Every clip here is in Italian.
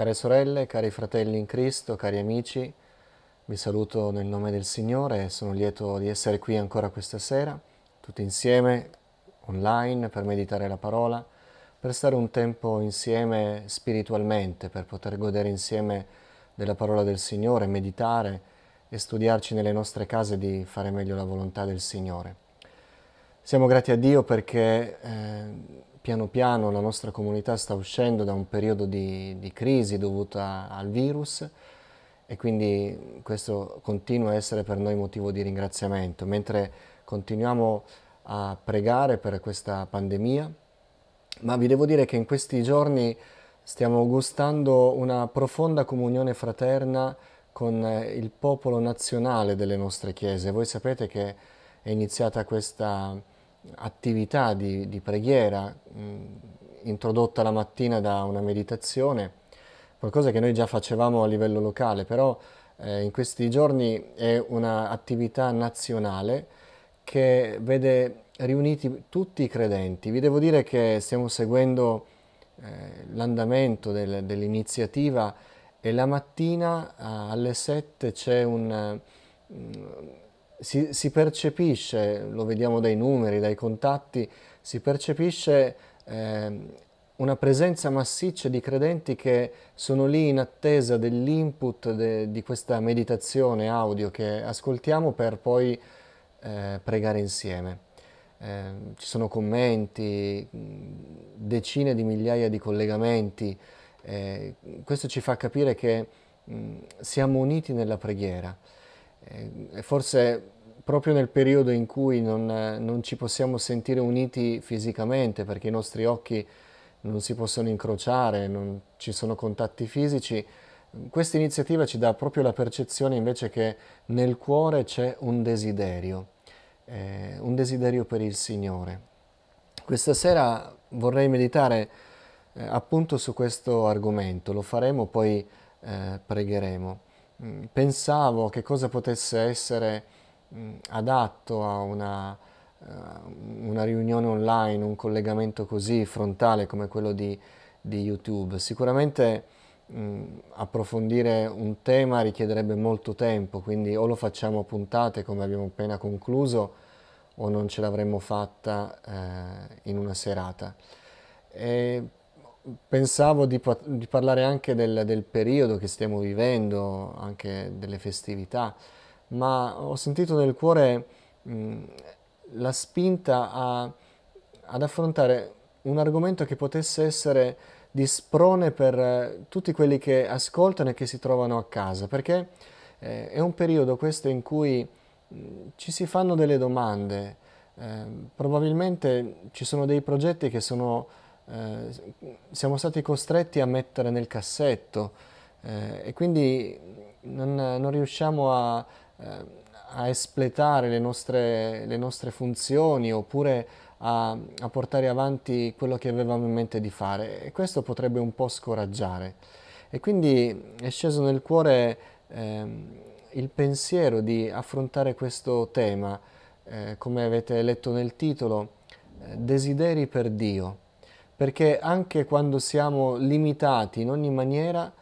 Care sorelle, cari fratelli in Cristo, cari amici, vi saluto nel nome del Signore e sono lieto di essere qui ancora questa sera, tutti insieme, online, per meditare la parola, per stare un tempo insieme spiritualmente, per poter godere insieme della parola del Signore, meditare e studiarci nelle nostre case di fare meglio la volontà del Signore. Siamo grati a Dio perché eh, piano piano la nostra comunità sta uscendo da un periodo di, di crisi dovuta al virus e quindi questo continua a essere per noi motivo di ringraziamento. Mentre continuiamo a pregare per questa pandemia, ma vi devo dire che in questi giorni stiamo gustando una profonda comunione fraterna con il popolo nazionale delle nostre chiese. Voi sapete che è iniziata questa attività di, di preghiera mh, introdotta la mattina da una meditazione, qualcosa che noi già facevamo a livello locale, però eh, in questi giorni è un'attività nazionale che vede riuniti tutti i credenti. Vi devo dire che stiamo seguendo eh, l'andamento del, dell'iniziativa e la mattina alle 7 c'è un... Si, si, percepisce, lo vediamo dai numeri, dai contatti, si percepisce eh, una presenza massiccia di credenti che sono lì in attesa dell'input de, di questa meditazione audio che ascoltiamo per poi eh, pregare insieme. Eh, ci sono commenti, decine di migliaia di collegamenti, eh, questo ci fa capire che mh, siamo uniti nella preghiera. E forse proprio nel periodo in cui non, non, ci possiamo sentire uniti fisicamente perché i nostri occhi non si possono incrociare, non ci sono contatti fisici, questa iniziativa ci dà proprio la percezione invece che nel cuore c'è un desiderio, eh, un desiderio per il Signore. Questa sera vorrei meditare eh, appunto su questo argomento, lo faremo, poi eh, pregheremo. Mm, pensavo che cosa potesse essere mm, adatto a una, uh, una, riunione online, un collegamento così frontale come quello di, di YouTube. Sicuramente mh, mm, approfondire un tema richiederebbe molto tempo, quindi o lo facciamo a puntate come abbiamo appena concluso o non ce l'avremmo fatta eh, in una serata. E pensavo di, di, parlare anche del, del, periodo che stiamo vivendo, anche delle festività, ma ho sentito nel cuore mh, la spinta a, ad affrontare un argomento che potesse essere di sprone per tutti quelli che ascoltano e che si trovano a casa, perché eh, è un periodo questo in cui ci si fanno delle domande, eh, probabilmente ci sono dei progetti che sono eh, siamo stati costretti a mettere nel cassetto eh, e quindi non, non riusciamo a, eh, a espletare le nostre, le nostre, funzioni oppure a, a, portare avanti quello che avevamo in mente di fare. E questo potrebbe un po' scoraggiare. E quindi è sceso nel cuore ehm, il pensiero di affrontare questo tema, eh, come avete letto nel titolo, eh, desideri per Dio perché anche quando siamo limitati in ogni maniera,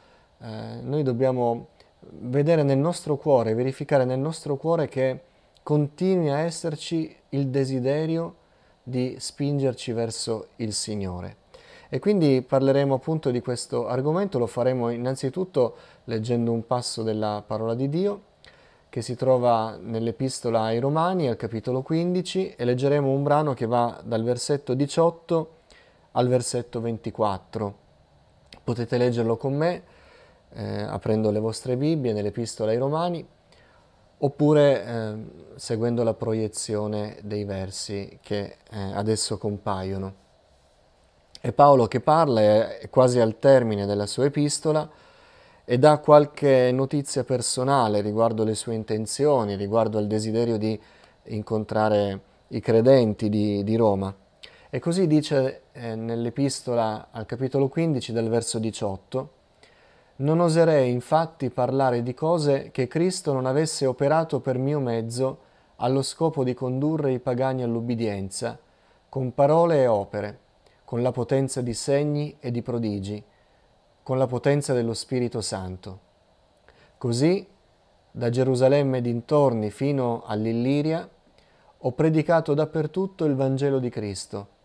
eh, noi dobbiamo vedere nel nostro cuore, verificare nel nostro cuore che continui a esserci il desiderio di spingerci verso il Signore. E quindi parleremo appunto di questo argomento, lo faremo innanzitutto leggendo un passo della parola di Dio che si trova nell'epistola ai Romani al capitolo 15 e leggeremo un brano che va dal versetto 18 al versetto 24. Potete leggerlo con me eh, aprendo le vostre Bibbie nell'Epistola ai Romani oppure eh, seguendo la proiezione dei versi che eh, adesso compaiono. È Paolo che parla, è quasi al termine della sua epistola e dà qualche notizia personale riguardo le sue intenzioni, riguardo al desiderio di incontrare i credenti di, di Roma. E così dice eh, nell'epistola al capitolo 15 del verso 18, non oserei infatti parlare di cose che Cristo non avesse operato per mio mezzo allo scopo di condurre i pagani all'ubbidienza, con parole e opere, con la potenza di segni e di prodigi, con la potenza dello Spirito Santo. Così, da Gerusalemme dintorni fino all'Illiria, ho predicato dappertutto il Vangelo di Cristo,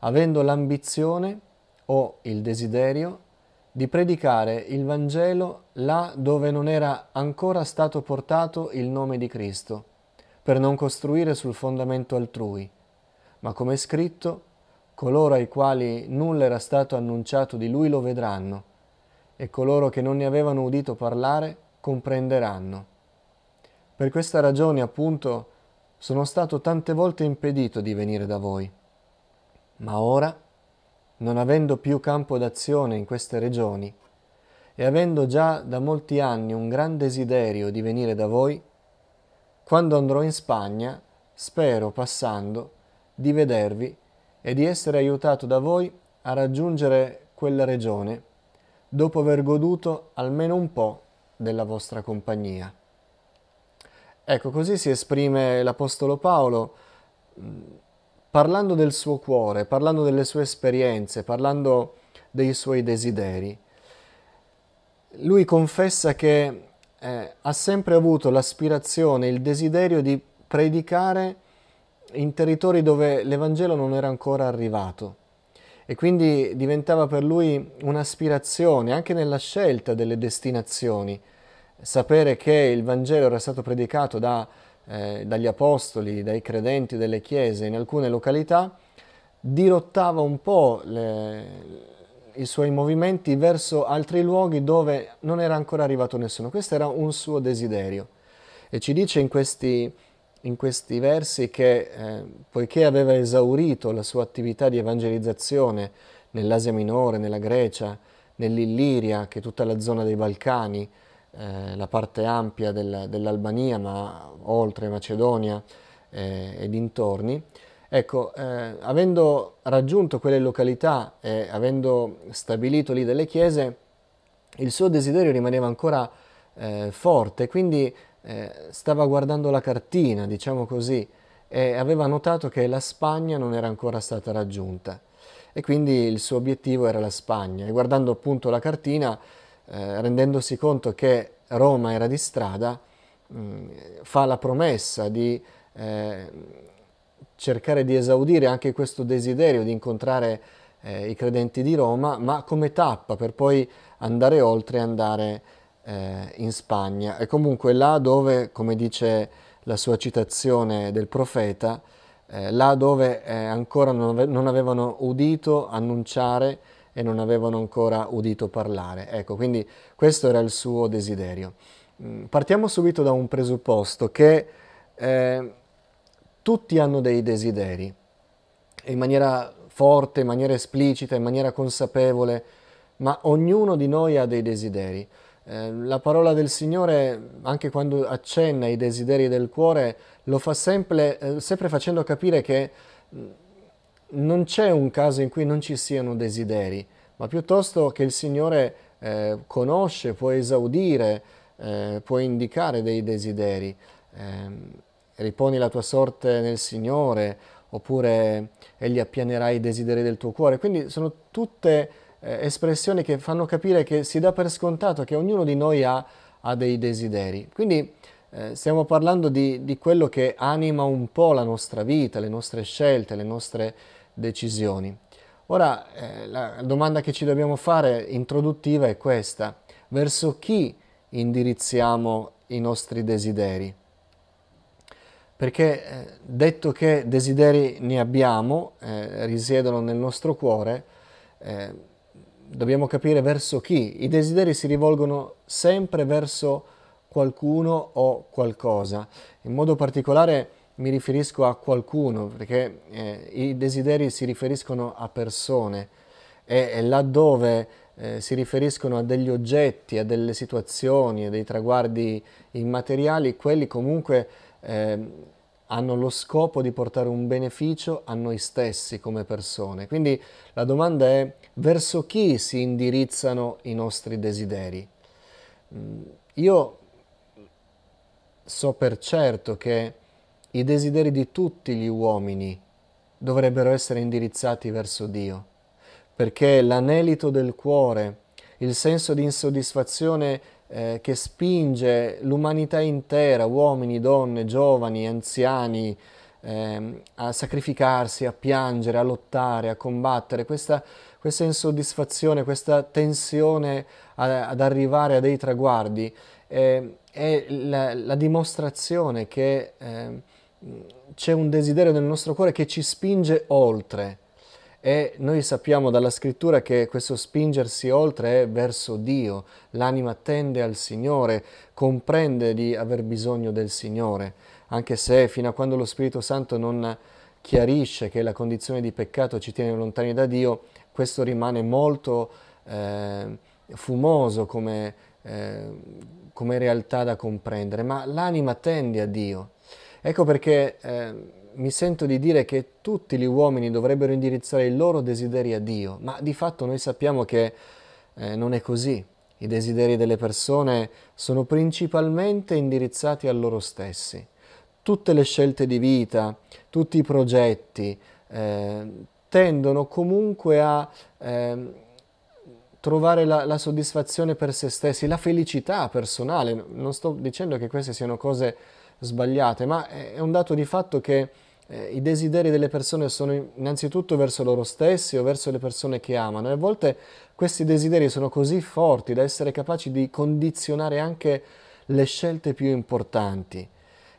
avendo l'ambizione o il desiderio di predicare il Vangelo là dove non era ancora stato portato il nome di Cristo, per non costruire sul fondamento altrui, ma come è scritto, coloro ai quali nulla era stato annunciato di lui lo vedranno, e coloro che non ne avevano udito parlare comprenderanno. Per questa ragione, appunto, sono stato tante volte impedito di venire da voi. Ma ora, non avendo più campo d'azione in queste regioni, e avendo già da molti anni un gran desiderio di venire da voi, quando andrò in Spagna, spero, passando, di vedervi e di essere aiutato da voi a raggiungere quella regione, dopo aver goduto almeno un po' della vostra compagnia. Ecco, così si esprime l'Apostolo Paolo parlando del suo cuore, parlando delle sue esperienze, parlando dei suoi desideri. Lui confessa che eh, ha sempre avuto l'aspirazione, il desiderio di predicare in territori dove l'Evangelo non era ancora arrivato e quindi diventava per lui un'aspirazione anche nella scelta delle destinazioni sapere che il Vangelo era stato predicato da, eh, dagli apostoli, dai credenti delle chiese in alcune località, dirottava un po' le, i suoi movimenti verso altri luoghi dove non era ancora arrivato nessuno. Questo era un suo desiderio. E ci dice in questi, in questi versi che eh, poiché aveva esaurito la sua attività di evangelizzazione nell'Asia Minore, nella Grecia, nell'Illiria, che è tutta la zona dei Balcani, eh, la parte ampia del, dell'Albania, ma oltre Macedonia eh, e dintorni. Ecco, eh, avendo raggiunto quelle località e avendo stabilito lì delle chiese, il suo desiderio rimaneva ancora eh, forte, quindi eh, stava guardando la cartina, diciamo così, e aveva notato che la Spagna non era ancora stata raggiunta e quindi il suo obiettivo era la Spagna e guardando appunto la cartina eh, rendendosi conto che Roma era di strada, mh, mm, fa la promessa di eh, cercare di esaudire anche questo desiderio di incontrare eh, i credenti di Roma, ma come tappa per poi andare oltre e andare eh, in Spagna. E comunque là dove, come dice la sua citazione del profeta, eh, là dove ancora non avevano udito annunciare e non avevano ancora udito parlare. Ecco, quindi questo era il suo desiderio. Mm, partiamo subito da un presupposto che eh, tutti hanno dei desideri, in maniera forte, in maniera esplicita, in maniera consapevole, ma ognuno di noi ha dei desideri. Eh, la parola del Signore, anche quando accenna i desideri del cuore, lo fa sempre, eh, sempre facendo capire che mm, non c'è un caso in cui non ci siano desideri, ma piuttosto che il Signore eh, conosce, può esaudire, eh, può indicare dei desideri. Eh, riponi la tua sorte nel Signore, oppure Egli appianerà i desideri del tuo cuore. Quindi sono tutte eh, espressioni che fanno capire che si dà per scontato che ognuno di noi ha, ha dei desideri. Quindi eh, stiamo parlando di, di, quello che anima un po' la nostra vita, le nostre scelte, le nostre decisioni. Ora, eh, la domanda che ci dobbiamo fare introduttiva è questa. Verso chi indirizziamo i nostri desideri? Perché eh, detto che desideri ne abbiamo, eh, risiedono nel nostro cuore, eh, dobbiamo capire verso chi. I desideri si rivolgono sempre verso qualcuno o qualcosa. In modo particolare mi riferisco a qualcuno, perché eh, i desideri si riferiscono a persone e, e laddove eh, si riferiscono a degli oggetti, a delle situazioni, a dei traguardi immateriali, quelli comunque eh, hanno lo scopo di portare un beneficio a noi stessi come persone. Quindi la domanda è verso chi si indirizzano i nostri desideri? Mm, io so per certo che i desideri di tutti gli uomini dovrebbero essere indirizzati verso Dio, perché l'anelito del cuore, il senso di insoddisfazione eh, che spinge l'umanità intera, uomini, donne, giovani, anziani, eh, a sacrificarsi, a piangere, a lottare, a combattere, questa, questa insoddisfazione, questa tensione a, ad arrivare a dei traguardi, eh, è la, la, dimostrazione che eh, c'è un desiderio nel nostro cuore che ci spinge oltre. E noi sappiamo dalla scrittura che questo spingersi oltre è verso Dio, l'anima tende al Signore, comprende di aver bisogno del Signore, anche se fino a quando lo Spirito Santo non chiarisce che la condizione di peccato ci tiene lontani da Dio, questo rimane molto eh, fumoso come, eh, come, realtà da comprendere, ma l'anima tende a Dio. Ecco perché eh, mi sento di dire che tutti gli uomini dovrebbero indirizzare i loro desideri a Dio, ma di fatto noi sappiamo che eh, non è così. I desideri delle persone sono principalmente indirizzati a loro stessi. Tutte le scelte di vita, tutti i progetti, eh, tendono comunque a eh, trovare la, la, soddisfazione per se stessi, la felicità personale. Non sto dicendo che queste siano cose sbagliate, ma è un dato di fatto che eh, i desideri delle persone sono innanzitutto verso loro stessi o verso le persone che amano e a volte questi desideri sono così forti da essere capaci di condizionare anche le scelte più importanti.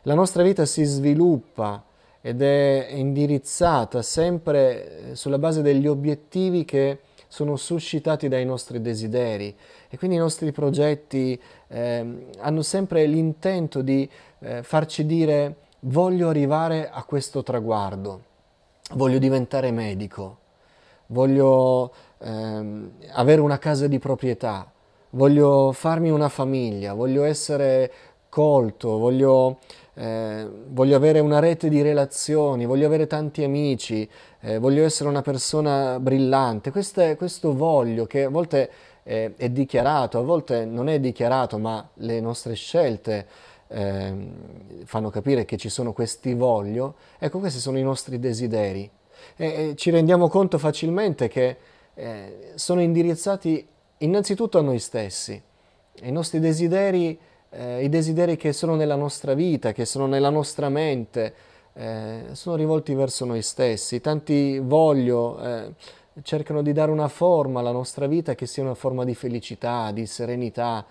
La nostra vita si sviluppa ed è indirizzata sempre eh, sulla base degli obiettivi che sono suscitati dai nostri desideri e quindi i nostri progetti eh, hanno sempre l'intento di eh, farci dire voglio arrivare a questo traguardo, voglio diventare medico, voglio ehm, avere una casa di proprietà, voglio farmi una famiglia, voglio essere colto, voglio eh, voglio avere una rete di relazioni, voglio avere tanti amici, eh, voglio essere una persona brillante. Questo, questo voglio che a volte eh, è dichiarato, a volte non è dichiarato, ma le nostre scelte ehm, fanno capire che ci sono questi voglio. Ecco, questi sono i nostri desideri. E ci rendiamo conto facilmente che eh, sono indirizzati innanzitutto a noi stessi. I nostri desideri eh, i desideri che sono nella nostra vita, che sono nella nostra mente, eh, sono rivolti verso noi stessi. Tanti voglio eh, cercano di dare una forma alla nostra vita che sia una forma di felicità, di serenità,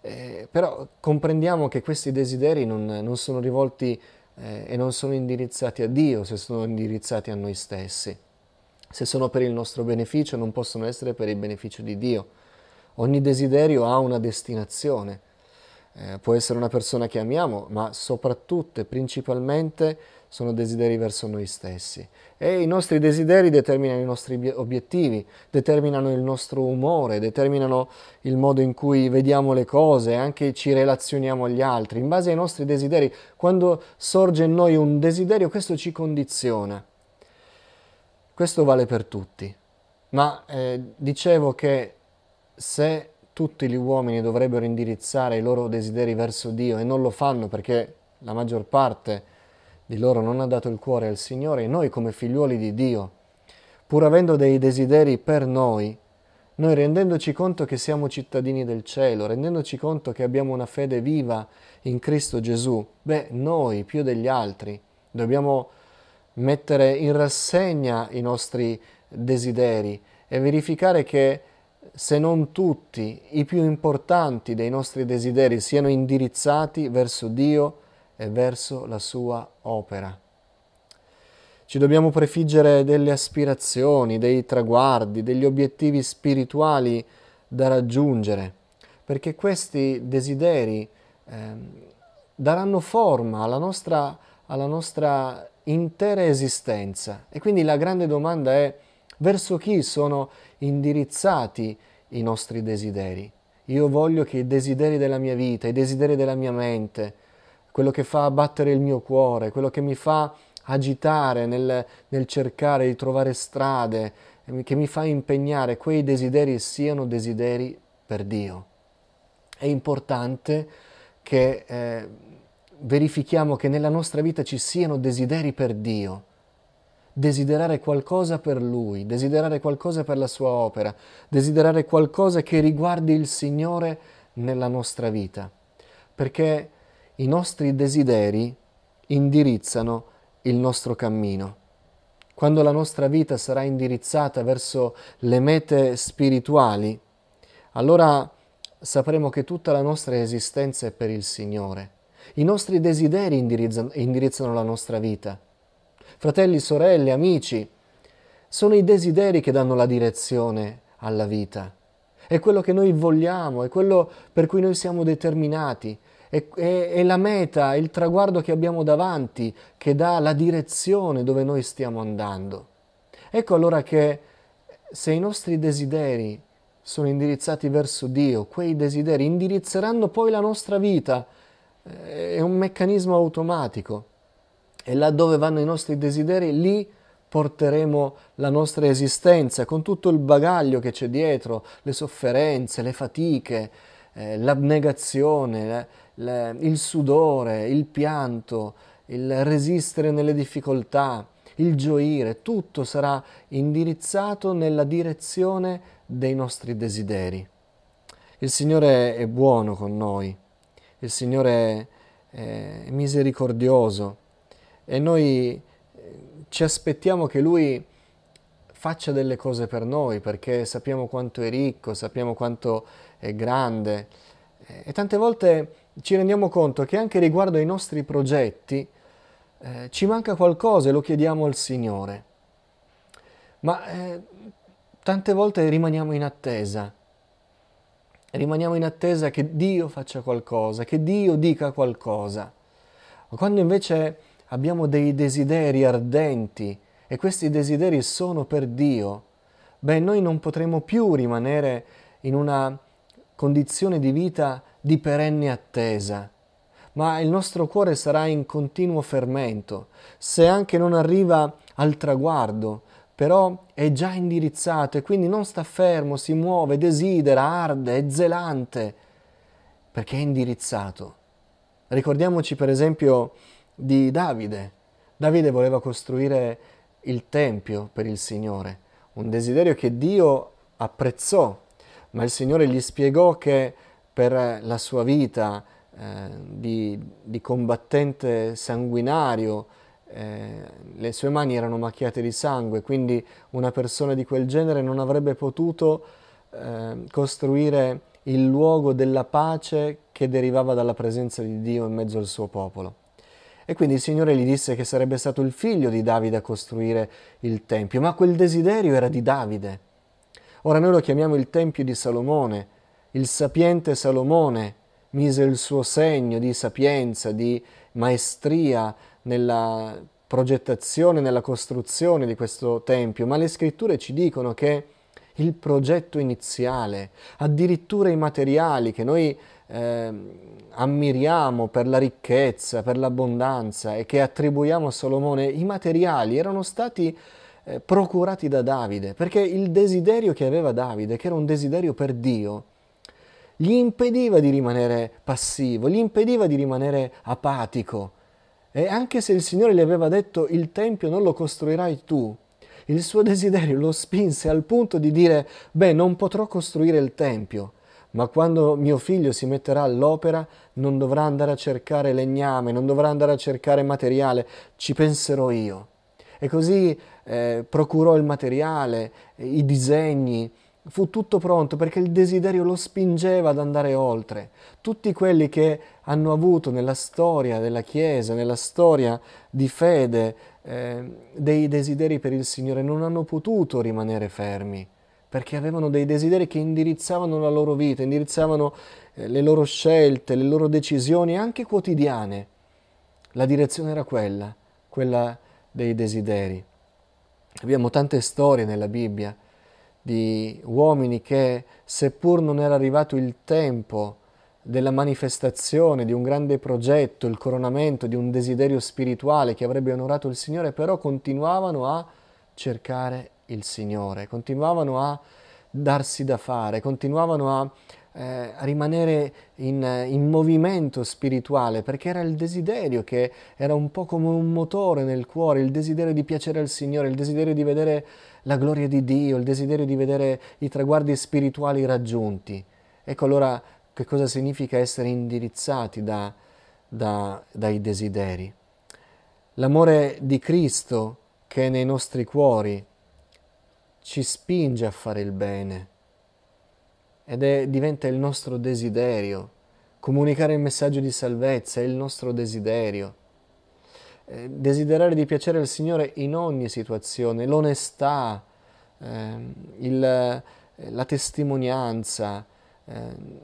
eh, però comprendiamo che questi desideri non, non sono rivolti eh, e non sono indirizzati a Dio se sono indirizzati a noi stessi. Se sono per il nostro beneficio non possono essere per il beneficio di Dio. Ogni desiderio ha una destinazione eh, può essere una persona che amiamo, ma soprattutto e principalmente sono desideri verso noi stessi. E i nostri desideri determinano i nostri obiettivi, determinano il nostro umore, determinano il modo in cui vediamo le cose, anche ci relazioniamo agli altri. In base ai nostri desideri, quando sorge in noi un desiderio, questo ci condiziona. Questo vale per tutti. Ma eh, dicevo che se tutti gli uomini dovrebbero indirizzare i loro desideri verso Dio e non lo fanno perché la maggior parte di loro non ha dato il cuore al Signore, e noi come figliuoli di Dio, pur avendo dei desideri per noi, noi rendendoci conto che siamo cittadini del cielo, rendendoci conto che abbiamo una fede viva in Cristo Gesù, beh, noi più degli altri dobbiamo mettere in rassegna i nostri desideri e verificare che se non tutti i più importanti dei nostri desideri siano indirizzati verso Dio e verso la sua opera. Ci dobbiamo prefiggere delle aspirazioni, dei traguardi, degli obiettivi spirituali da raggiungere, perché questi desideri eh, daranno forma alla nostra, alla nostra intera esistenza. E quindi la grande domanda è verso chi sono indirizzati i nostri desideri. Io voglio che i desideri della mia vita, i desideri della mia mente, quello che fa battere il mio cuore, quello che mi fa agitare nel, nel cercare di trovare strade, che mi fa impegnare, quei desideri siano desideri per Dio. È importante che eh, verifichiamo che nella nostra vita ci siano desideri per Dio desiderare qualcosa per Lui, desiderare qualcosa per la sua opera, desiderare qualcosa che riguardi il Signore nella nostra vita, perché i nostri desideri indirizzano il nostro cammino. Quando la nostra vita sarà indirizzata verso le mete spirituali, allora sapremo che tutta la nostra esistenza è per il Signore. I nostri desideri indirizzano, indirizzano la nostra vita. Fratelli, sorelle, amici, sono i desideri che danno la direzione alla vita. È quello che noi vogliamo, è quello per cui noi siamo determinati, è, è, è la meta, il traguardo che abbiamo davanti che dà la direzione dove noi stiamo andando. Ecco allora che se i nostri desideri sono indirizzati verso Dio, quei desideri indirizzeranno poi la nostra vita. Eh, è un meccanismo automatico. E là dove vanno i nostri desideri, lì porteremo la nostra esistenza con tutto il bagaglio che c'è dietro, le sofferenze, le fatiche, eh, l'abnegazione, le, il sudore, il pianto, il resistere nelle difficoltà, il gioire, tutto sarà indirizzato nella direzione dei nostri desideri. Il Signore è buono con noi, il Signore è misericordioso e noi eh, ci aspettiamo che Lui faccia delle cose per noi perché sappiamo quanto è ricco, sappiamo quanto è grande e tante volte ci rendiamo conto che anche riguardo ai nostri progetti eh, ci manca qualcosa e lo chiediamo al Signore. Ma eh, tante volte rimaniamo in attesa. Rimaniamo in attesa che Dio faccia qualcosa, che Dio dica qualcosa. Quando invece abbiamo dei desideri ardenti e questi desideri sono per Dio, beh, noi non potremo più rimanere in una condizione di vita di perenne attesa, ma il nostro cuore sarà in continuo fermento. Se anche non arriva al traguardo, però è già indirizzato e quindi non sta fermo, si muove, desidera, arde, è zelante, perché è indirizzato. Ricordiamoci per esempio di Davide. Davide voleva costruire il Tempio per il Signore, un desiderio che Dio apprezzò, ma il Signore gli spiegò che per la sua vita eh, di, di combattente sanguinario, eh, le sue mani erano macchiate di sangue, quindi una persona di quel genere non avrebbe potuto eh, costruire il luogo della pace che derivava dalla presenza di Dio in mezzo al suo popolo. E quindi il Signore gli disse che sarebbe stato il figlio di Davide a costruire il Tempio, ma quel desiderio era di Davide. Ora noi lo chiamiamo il Tempio di Salomone. Il sapiente Salomone mise il suo segno di sapienza, di maestria nella progettazione, nella costruzione di questo Tempio, ma le scritture ci dicono che il progetto iniziale, addirittura i materiali che noi eh, ammiriamo per la ricchezza, per l'abbondanza e che attribuiamo a Salomone, i materiali erano stati eh, procurati da Davide, perché il desiderio che aveva Davide, che era un desiderio per Dio, gli impediva di rimanere passivo, gli impediva di rimanere apatico. E anche se il Signore gli aveva detto il Tempio non lo costruirai tu, il suo desiderio lo spinse al punto di dire, beh, non potrò costruire il Tempio, ma quando mio figlio si metterà all'opera non dovrà andare a cercare legname, non dovrà andare a cercare materiale, ci penserò io. E così eh, procurò il materiale, i disegni, fu tutto pronto perché il desiderio lo spingeva ad andare oltre. Tutti quelli che hanno avuto nella storia della Chiesa, nella storia di fede, eh, dei desideri per il Signore non hanno potuto rimanere fermi perché avevano dei desideri che indirizzavano la loro vita, indirizzavano eh, le loro scelte, le loro decisioni anche quotidiane. La direzione era quella, quella dei desideri. Abbiamo tante storie nella Bibbia di uomini che, seppur non era arrivato il tempo della manifestazione di un grande progetto, il coronamento di un desiderio spirituale che avrebbe onorato il Signore, però continuavano a cercare il Signore, continuavano a darsi da fare, continuavano a eh, rimanere in, in, movimento spirituale, perché era il desiderio che era un po' come un motore nel cuore, il desiderio di piacere al Signore, il desiderio di vedere la gloria di Dio, il desiderio di vedere i traguardi spirituali raggiunti. Ecco allora che cosa significa essere indirizzati da, da, dai desideri. L'amore di Cristo che è nei nostri cuori ci spinge a fare il bene ed è, diventa il nostro desiderio. Comunicare il messaggio di salvezza è il nostro desiderio. Eh, desiderare di piacere al Signore in ogni situazione, l'onestà, eh, il, la testimonianza, eh,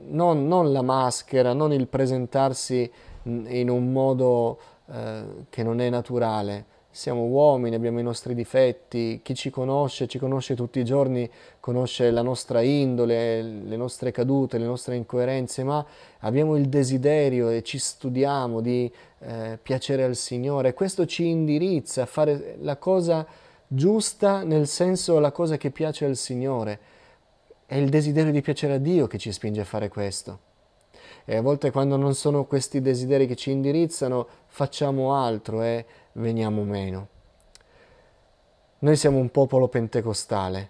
non, non, la maschera, non il presentarsi in un modo eh, che non è naturale, siamo uomini, abbiamo i nostri difetti, chi ci conosce, ci conosce tutti i giorni, conosce la nostra indole, le nostre cadute, le nostre incoerenze, ma abbiamo il desiderio e ci studiamo di eh, piacere al Signore. Questo ci indirizza a fare la cosa giusta nel senso la cosa che piace al Signore. È il desiderio di piacere a Dio che ci spinge a fare questo. E a volte quando non sono questi desideri che ci indirizzano, facciamo altro e veniamo meno. Noi siamo un popolo pentecostale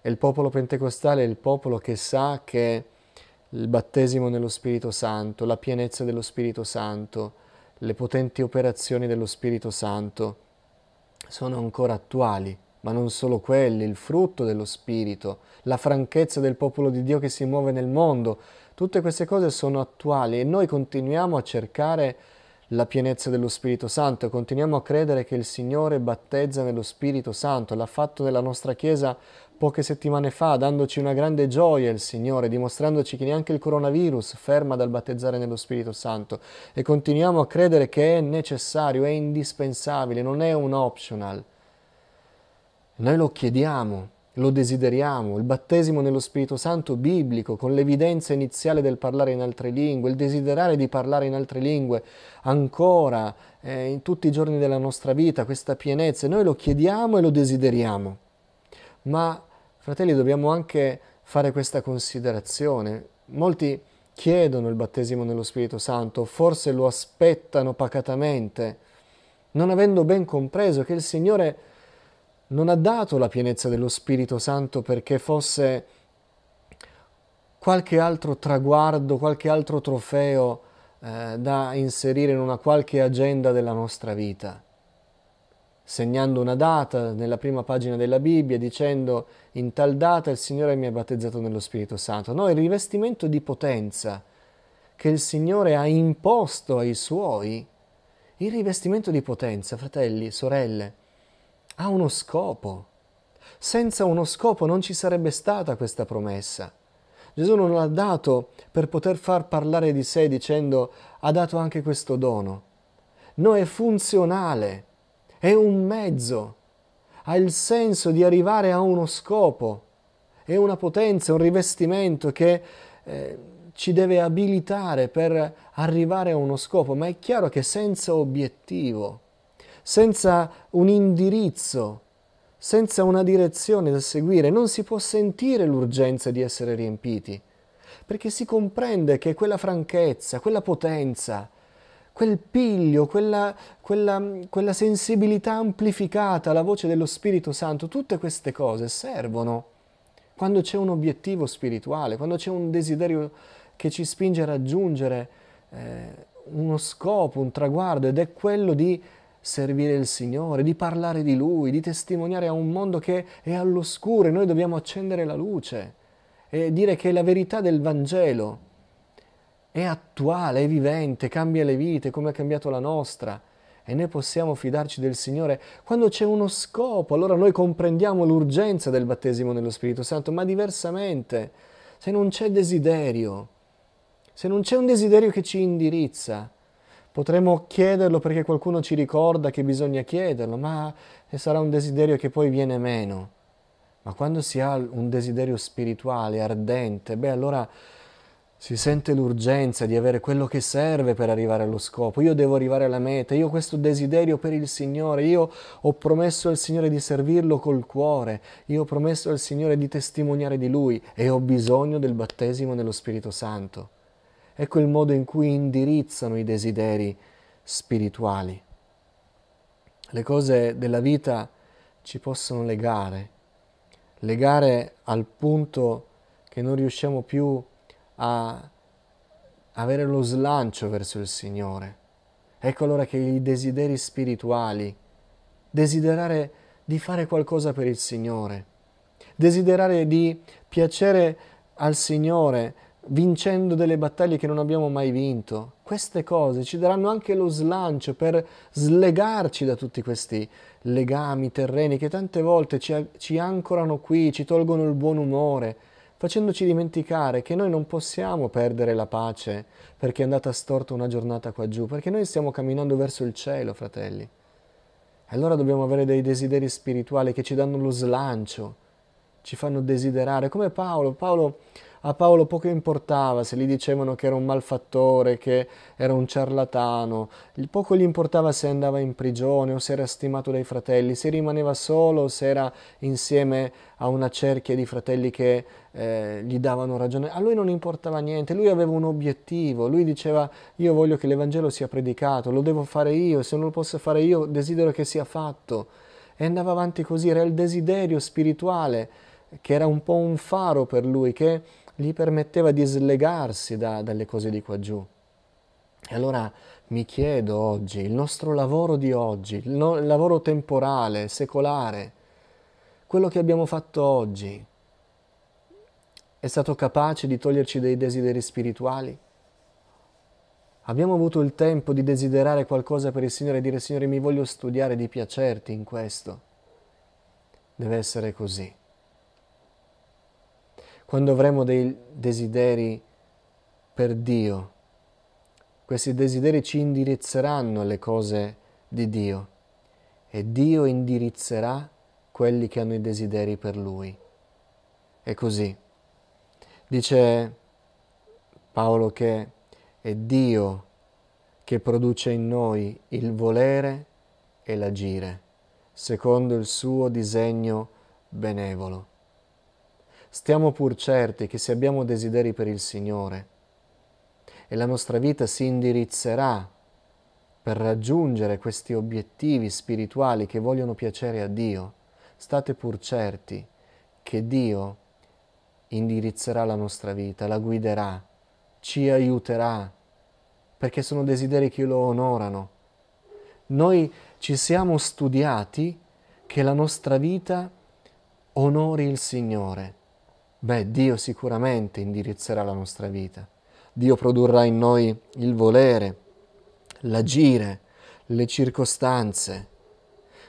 e il popolo pentecostale è il popolo che sa che il battesimo nello Spirito Santo, la pienezza dello Spirito Santo, le potenti operazioni dello Spirito Santo sono ancora attuali, ma non solo quelli, il frutto dello Spirito, la franchezza del popolo di Dio che si muove nel mondo, tutte queste cose sono attuali e noi continuiamo a cercare la pienezza dello Spirito Santo. Continuiamo a credere che il Signore battezza nello Spirito Santo, l'ha fatto nella nostra Chiesa poche settimane fa, dandoci una grande gioia il Signore, dimostrandoci che neanche il coronavirus ferma dal battezzare nello Spirito Santo. E continuiamo a credere che è necessario, è indispensabile, non è un optional. Noi lo chiediamo lo desideriamo, il battesimo nello Spirito Santo biblico, con l'evidenza iniziale del parlare in altre lingue, il desiderare di parlare in altre lingue ancora eh, in tutti i giorni della nostra vita, questa pienezza, noi lo chiediamo e lo desideriamo. Ma, fratelli, dobbiamo anche fare questa considerazione. Molti chiedono il battesimo nello Spirito Santo, forse lo aspettano pacatamente, non avendo ben compreso che il Signore non ha dato la pienezza dello Spirito Santo perché fosse qualche altro traguardo, qualche altro trofeo eh, da inserire in una qualche agenda della nostra vita, segnando una data nella prima pagina della Bibbia dicendo in tal data il Signore mi ha battezzato nello Spirito Santo. No, il rivestimento di potenza che il Signore ha imposto ai suoi, il rivestimento di potenza, fratelli, sorelle, ha uno scopo. Senza uno scopo non ci sarebbe stata questa promessa. Gesù non l'ha dato per poter far parlare di sé dicendo ha dato anche questo dono. No, è funzionale, è un mezzo, ha il senso di arrivare a uno scopo, è una potenza, un rivestimento che eh, ci deve abilitare per arrivare a uno scopo, ma è chiaro che senza obiettivo senza un indirizzo, senza una direzione da seguire, non si può sentire l'urgenza di essere riempiti, perché si comprende che quella franchezza, quella potenza, quel piglio, quella, quella, quella sensibilità amplificata alla voce dello Spirito Santo, tutte queste cose servono quando c'è un obiettivo spirituale, quando c'è un desiderio che ci spinge a raggiungere eh, uno scopo, un traguardo, ed è quello di servire il Signore, di parlare di Lui, di testimoniare a un mondo che è all'oscuro e noi dobbiamo accendere la luce e dire che la verità del Vangelo è attuale, è vivente, cambia le vite come ha cambiato la nostra. E noi possiamo fidarci del Signore. Quando c'è uno scopo, allora noi comprendiamo l'urgenza del battesimo nello Spirito Santo, ma diversamente, se non c'è desiderio, se non c'è un desiderio che ci indirizza, Potremmo chiederlo perché qualcuno ci ricorda che bisogna chiederlo, ma sarà un desiderio che poi viene meno. Ma quando si ha un desiderio spirituale, ardente, beh allora si sente l'urgenza di avere quello che serve per arrivare allo scopo. Io devo arrivare alla meta, io ho questo desiderio per il Signore, io ho promesso al Signore di servirlo col cuore, io ho promesso al Signore di testimoniare di Lui e ho bisogno del battesimo nello Spirito Santo. Ecco il modo in cui indirizzano i desideri spirituali. Le cose della vita ci possono legare, legare al punto che non riusciamo più a avere lo slancio verso il Signore. Ecco allora che i desideri spirituali, desiderare di fare qualcosa per il Signore, desiderare di piacere al Signore, vincendo delle battaglie che non abbiamo mai vinto. Queste cose ci daranno anche lo slancio per slegarci da tutti questi legami terreni che tante volte ci, ci ancorano qui, ci tolgono il buon umore, facendoci dimenticare che noi non possiamo perdere la pace perché è andata storta una giornata qua giù, perché noi stiamo camminando verso il cielo, fratelli. Allora dobbiamo avere dei desideri spirituali che ci danno lo slancio, ci fanno desiderare, come Paolo. Paolo a Paolo poco importava se gli dicevano che era un malfattore, che era un ciarlatano, poco gli importava se andava in prigione o se era stimato dai fratelli, se rimaneva solo o se era insieme a una cerchia di fratelli che eh, gli davano ragione. A lui non importava niente, lui aveva un obiettivo, lui diceva io voglio che l'Evangelo sia predicato, lo devo fare io, se non lo posso fare io desidero che sia fatto. E andava avanti così, era il desiderio spirituale che era un po' un faro per lui, che gli permetteva di slegarsi da, dalle cose di qua giù. E allora mi chiedo oggi, il nostro lavoro di oggi, il, no, il lavoro temporale, secolare, quello che abbiamo fatto oggi, è stato capace di toglierci dei desideri spirituali? Abbiamo avuto il tempo di desiderare qualcosa per il Signore e dire Signore mi voglio studiare di piacerti in questo. Deve essere così quando avremo dei desideri per Dio, questi desideri ci indirizzeranno alle cose di Dio e Dio indirizzerà quelli che hanno i desideri per Lui. È così. Dice Paolo che è Dio che produce in noi il volere e l'agire, secondo il suo disegno benevolo. Stiamo pur certi che se abbiamo desideri per il Signore e la nostra vita si indirizzerà per raggiungere questi obiettivi spirituali che vogliono piacere a Dio, state pur certi che Dio indirizzerà la nostra vita, la guiderà, ci aiuterà, perché sono desideri che lo onorano. Noi ci siamo studiati che la nostra vita onori il Signore beh, Dio sicuramente indirizzerà la nostra vita. Dio produrrà in noi il volere, l'agire, le circostanze.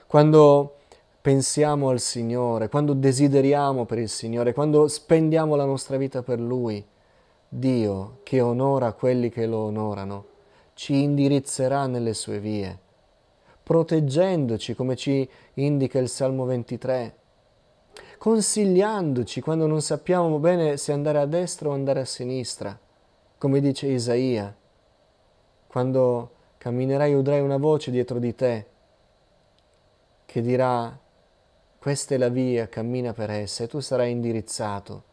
Quando pensiamo al Signore, quando desideriamo per il Signore, quando spendiamo la nostra vita per Lui, Dio, che onora quelli che lo onorano, ci indirizzerà nelle sue vie, proteggendoci, come ci indica il Salmo 23, consigliandoci quando non sappiamo bene se andare a destra o andare a sinistra, come dice Isaia, quando camminerai udrai una voce dietro di te che dirà questa è la via, cammina per essa e tu sarai indirizzato.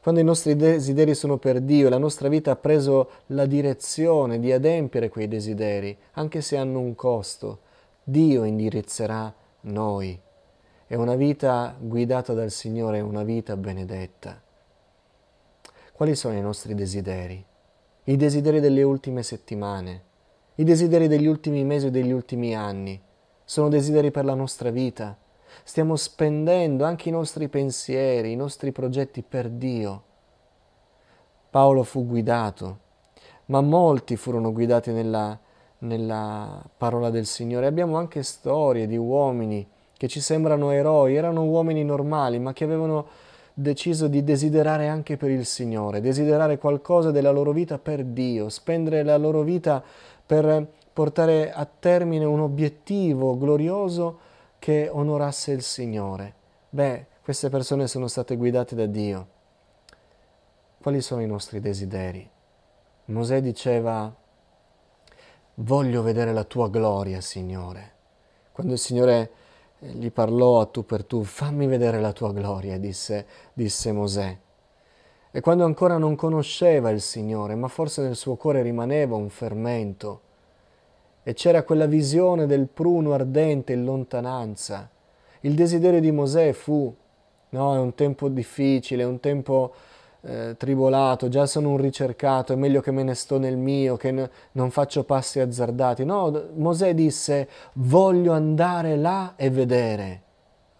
Quando i nostri desideri sono per Dio la nostra vita ha preso la direzione di adempiere quei desideri, anche se hanno un costo, Dio indirizzerà noi e una vita guidata dal Signore è una vita benedetta. Quali sono i nostri desideri? I desideri delle ultime settimane, i desideri degli ultimi mesi e degli ultimi anni. Sono desideri per la nostra vita. Stiamo spendendo anche i nostri pensieri, i nostri progetti per Dio. Paolo fu guidato, ma molti furono guidati nella, nella parola del Signore. Abbiamo anche storie di uomini che ci sembrano eroi, erano uomini normali, ma che avevano deciso di desiderare anche per il Signore, desiderare qualcosa della loro vita per Dio, spendere la loro vita per portare a termine un obiettivo glorioso che onorasse il Signore. Beh, queste persone sono state guidate da Dio. Quali sono i nostri desideri? Mosè diceva, voglio vedere la tua gloria, Signore. Quando il Signore gli parlò a tu per tu, fammi vedere la tua gloria, disse, disse Mosè. E quando ancora non conosceva il Signore, ma forse nel suo cuore rimaneva un fermento, e c'era quella visione del pruno ardente in lontananza, il desiderio di Mosè fu, no, è un tempo difficile, è un tempo eh, tribolato, già sono un ricercato, è meglio che me ne sto nel mio, che n- non faccio passi azzardati. No, Mosè disse, voglio andare là e vedere,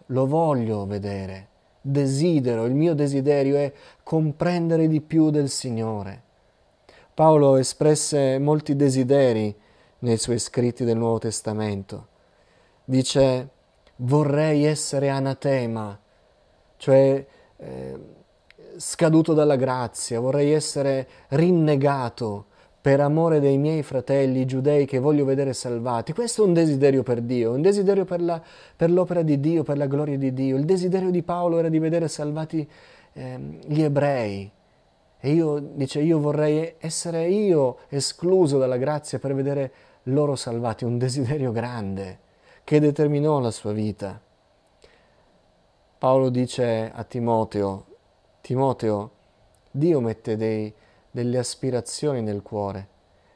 lo voglio vedere, desidero, il mio desiderio è comprendere di più del Signore. Paolo espresse molti desideri nei suoi scritti del Nuovo Testamento. Dice, vorrei essere anatema, cioè eh, scaduto dalla grazia, vorrei essere rinnegato per amore dei miei fratelli giudei che voglio vedere salvati. Questo è un desiderio per Dio, un desiderio per, la, per l'opera di Dio, per la gloria di Dio. Il desiderio di Paolo era di vedere salvati eh, gli ebrei. E io, dice, io vorrei essere io escluso dalla grazia per vedere loro salvati, un desiderio grande che determinò la sua vita. Paolo dice a Timoteo, Timoteo, Dio mette dei, delle aspirazioni nel cuore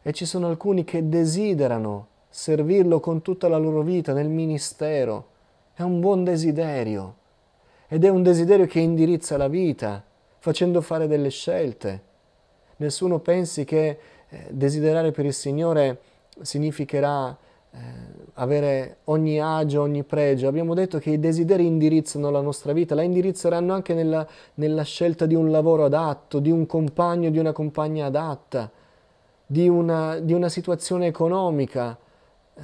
e ci sono alcuni che desiderano servirlo con tutta la loro vita nel ministero. È un buon desiderio ed è un desiderio che indirizza la vita, facendo fare delle scelte. Nessuno pensi che eh, desiderare per il Signore significherà eh, avere ogni agio, ogni pregio. Abbiamo detto che i desideri indirizzano la nostra vita, la indirizzeranno anche nella, nella scelta di un lavoro adatto, di un compagno, di una compagna adatta, di una, di una situazione economica eh,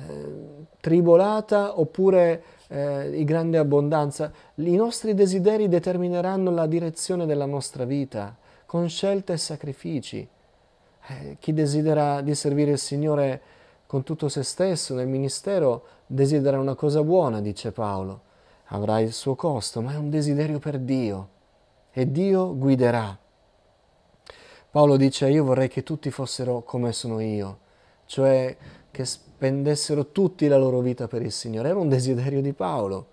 tribolata oppure eh, di grande abbondanza. I nostri desideri determineranno la direzione della nostra vita con scelte e sacrifici. Eh, chi desidera di servire il Signore con tutto se stesso nel ministero desidera una cosa buona, dice Paolo. Avrà il suo costo, ma è un desiderio per Dio e Dio guiderà. Paolo dice io vorrei che tutti fossero come sono io, cioè che spendessero tutti la loro vita per il Signore. Era un desiderio di Paolo.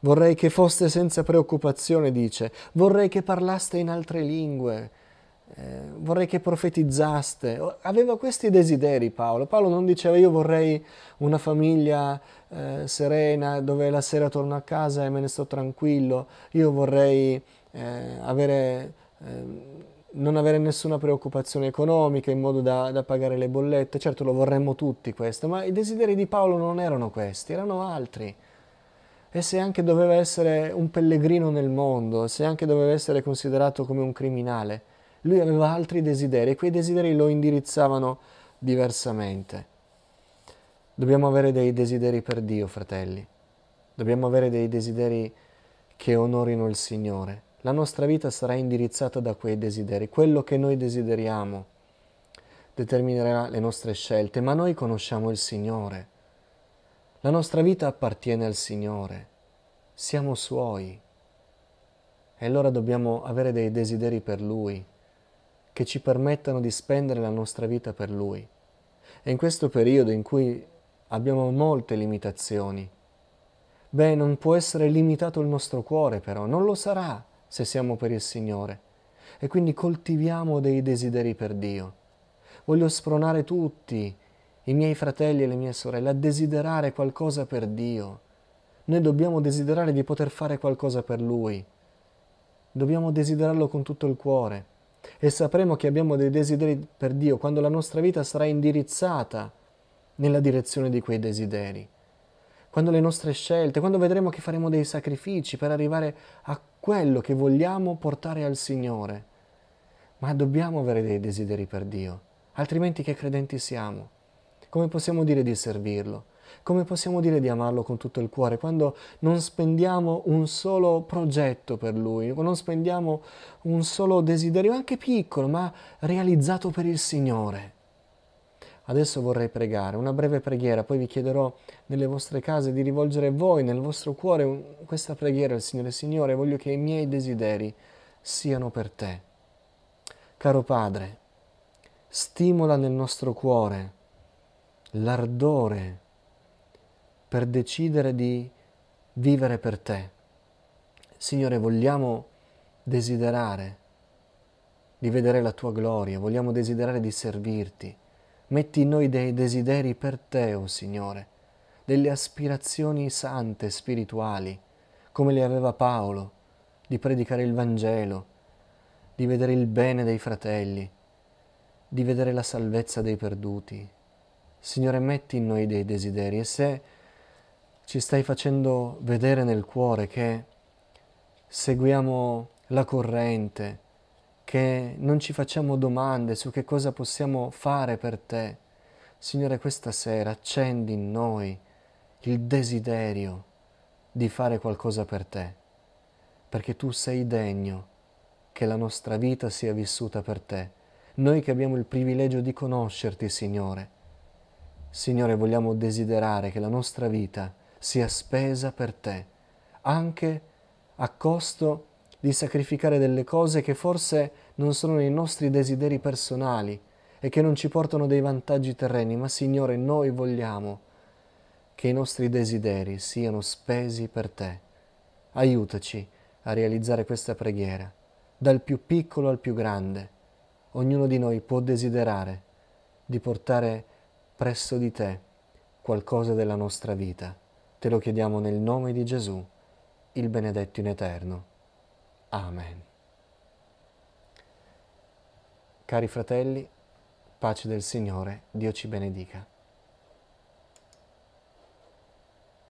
Vorrei che foste senza preoccupazione, dice. Vorrei che parlaste in altre lingue eh, vorrei che profetizzaste. Aveva questi desideri Paolo. Paolo non diceva io vorrei una famiglia eh, serena dove la sera torno a casa e me ne sto tranquillo, io vorrei eh, avere, ehm, non avere nessuna preoccupazione economica in modo da, da pagare le bollette. Certo lo vorremmo tutti questo, ma i desideri di Paolo non erano questi, erano altri. E se anche doveva essere un pellegrino nel mondo, se anche doveva essere considerato come un criminale, lui aveva altri desideri e quei desideri lo indirizzavano diversamente. Dobbiamo avere dei desideri per Dio, fratelli. Dobbiamo avere dei desideri che onorino il Signore. La nostra vita sarà indirizzata da quei desideri. Quello che noi desideriamo determinerà le nostre scelte, ma noi conosciamo il Signore. La nostra vita appartiene al Signore. Siamo Suoi. E allora dobbiamo avere dei desideri per Lui che ci permettano di spendere la nostra vita per Lui. E in questo periodo in cui abbiamo molte limitazioni, beh, non può essere limitato il nostro cuore però, non lo sarà se siamo per il Signore. E quindi coltiviamo dei desideri per Dio. Voglio spronare tutti, i miei fratelli e le mie sorelle, a desiderare qualcosa per Dio. Noi dobbiamo desiderare di poter fare qualcosa per Lui. Dobbiamo desiderarlo con tutto il cuore e sapremo che abbiamo dei desideri per Dio quando la nostra vita sarà indirizzata nella direzione di quei desideri. Quando le nostre scelte, quando vedremo che faremo dei sacrifici per arrivare a quello che vogliamo portare al Signore. Ma dobbiamo avere dei desideri per Dio, altrimenti che credenti siamo? Come possiamo dire di servirlo? Come possiamo dire di amarlo con tutto il cuore quando non spendiamo un solo progetto per Lui, non spendiamo un solo desiderio, anche piccolo, ma realizzato per il Signore? Adesso vorrei pregare, una breve preghiera, poi vi chiederò nelle vostre case di rivolgere voi nel vostro cuore questa preghiera al Signore. Signore, voglio che i miei desideri siano per te. Caro Padre, stimola nel nostro cuore l'ardore per decidere di vivere per te. Signore, vogliamo desiderare di vedere la tua gloria, vogliamo desiderare di servirti. Metti in noi dei desideri per te, o oh Signore, delle aspirazioni sante, spirituali, come le aveva Paolo, di predicare il Vangelo, di vedere il bene dei fratelli, di vedere la salvezza dei perduti. Signore, metti in noi dei desideri e se ci stai facendo vedere nel cuore che seguiamo la corrente, che non ci facciamo domande su che cosa possiamo fare per te, Signore, questa sera accendi in noi il desiderio di fare qualcosa per te, perché tu sei degno che la nostra vita sia vissuta per te. Noi che abbiamo il privilegio di conoscerti, Signore. Signore, vogliamo desiderare che la nostra vita sia spesa per te, anche a costo di sacrificare delle cose che forse non sono nei nostri desideri personali e che non ci portano dei vantaggi terreni, ma Signore, noi vogliamo che i nostri desideri siano spesi per te. Aiutaci a realizzare questa preghiera dal più piccolo al più grande. Ognuno di noi può desiderare di portare presso di te qualcosa della nostra vita. Te lo chiediamo nel nome di Gesù, il benedetto in eterno. Amen. Cari fratelli, pace del Signore, Dio ci benedica.